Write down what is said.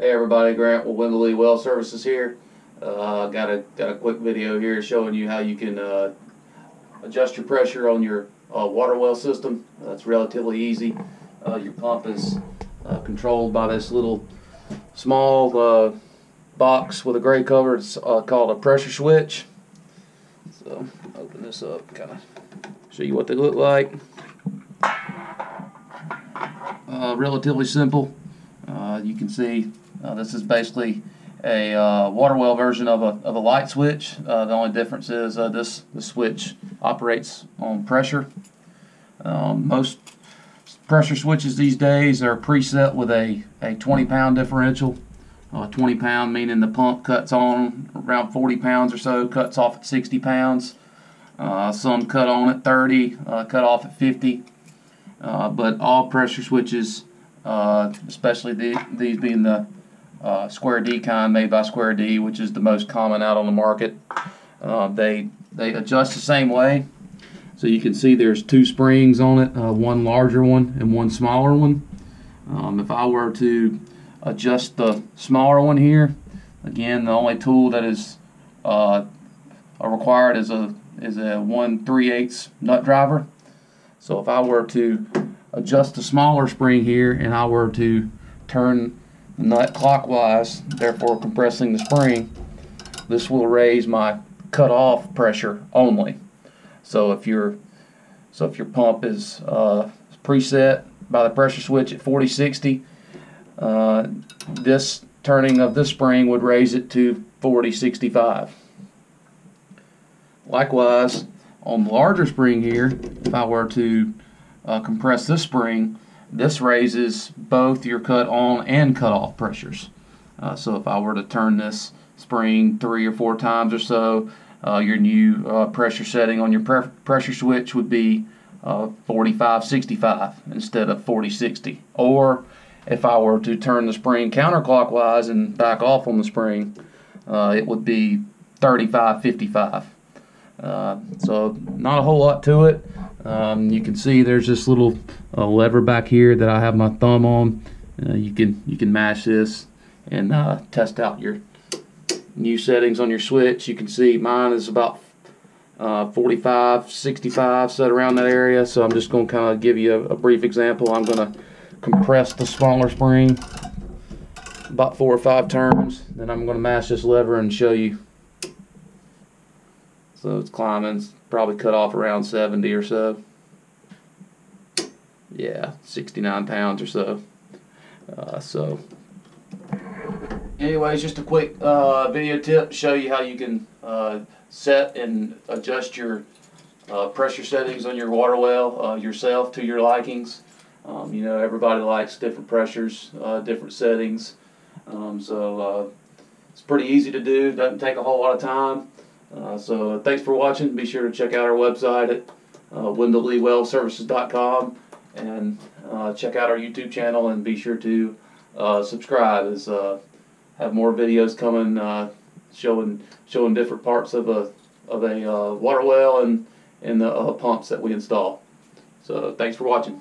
Hey everybody, Grant with Wendell Lee Well Services here. Uh, got a got a quick video here showing you how you can uh, adjust your pressure on your uh, water well system. Uh, relatively easy. Uh, your pump is uh, controlled by this little small uh, box with a gray cover. It's called a pressure switch. So open this up, kind of show you what they look like. Relatively simple. You can see uh, this is basically a uh, water well version of a, of a light switch. Uh, the only difference is uh, this the switch operates on pressure. Um, most pressure switches these days are preset with a, a 20 pound differential. Uh, 20 pound meaning the pump cuts on around 40 pounds or so, cuts off at 60 pounds. Uh, some cut on at 30, uh, cut off at 50. Uh, but all pressure switches, especially the, these being the uh, Square D kind made by Square D, which is the most common out on the market, they they adjust the same way. So you can see there's two springs on it, one larger one and one smaller one. Um, if I were to adjust the smaller one here. Again, the only tool that is uh, required is a is a 1 3 8 nut driver. So if I were to adjust the smaller spring here and I were to turn nut clockwise, therefore compressing the spring, this will raise my cut-off pressure only. So if your so if your pump is uh, preset by the pressure switch at 4060 uh, this turning of this spring would raise it to 4065. Likewise, on the larger spring here, if I were to uh, compress this spring, this raises both your cut on and cut off pressures. Uh, so if I were to turn this spring three or four times or so, uh, your new uh, pressure setting on your pre pressure switch would be uh, 45-65 instead of 40-60. Or if I were to turn the spring counterclockwise and back off on the spring, uh, it would be 35 55. Uh, so, not a whole lot to it. Um, you can see there's this little uh, lever back here that I have my thumb on. Uh, you can you can mash this and uh, test out your new settings on your switch. You can see mine is about uh, 45, 65, set around that area. So I'm just going to kind of give you a, a brief example. I'm going to compress the smaller spring about four or five turns. Then I'm going to mash this lever and show you. So it's climbing, probably cut off around 70 or so. Yeah, 69 pounds or so. Uh, so, anyways, just a quick uh, video tip show you how you can uh, set and adjust your uh, pressure settings on your water well uh, yourself to your likings. Um, you know, everybody likes different pressures, uh, different settings. Um, so it's pretty easy to do. Doesn't take a whole lot of time. Uh, so thanks for watching. Be sure to check out our website at uh, WendellLeeWellServices.com and uh, check out our YouTube channel and be sure to uh, subscribe as uh, have more videos coming showing showing different parts of a of a water well and and the pumps that we install. So thanks for watching.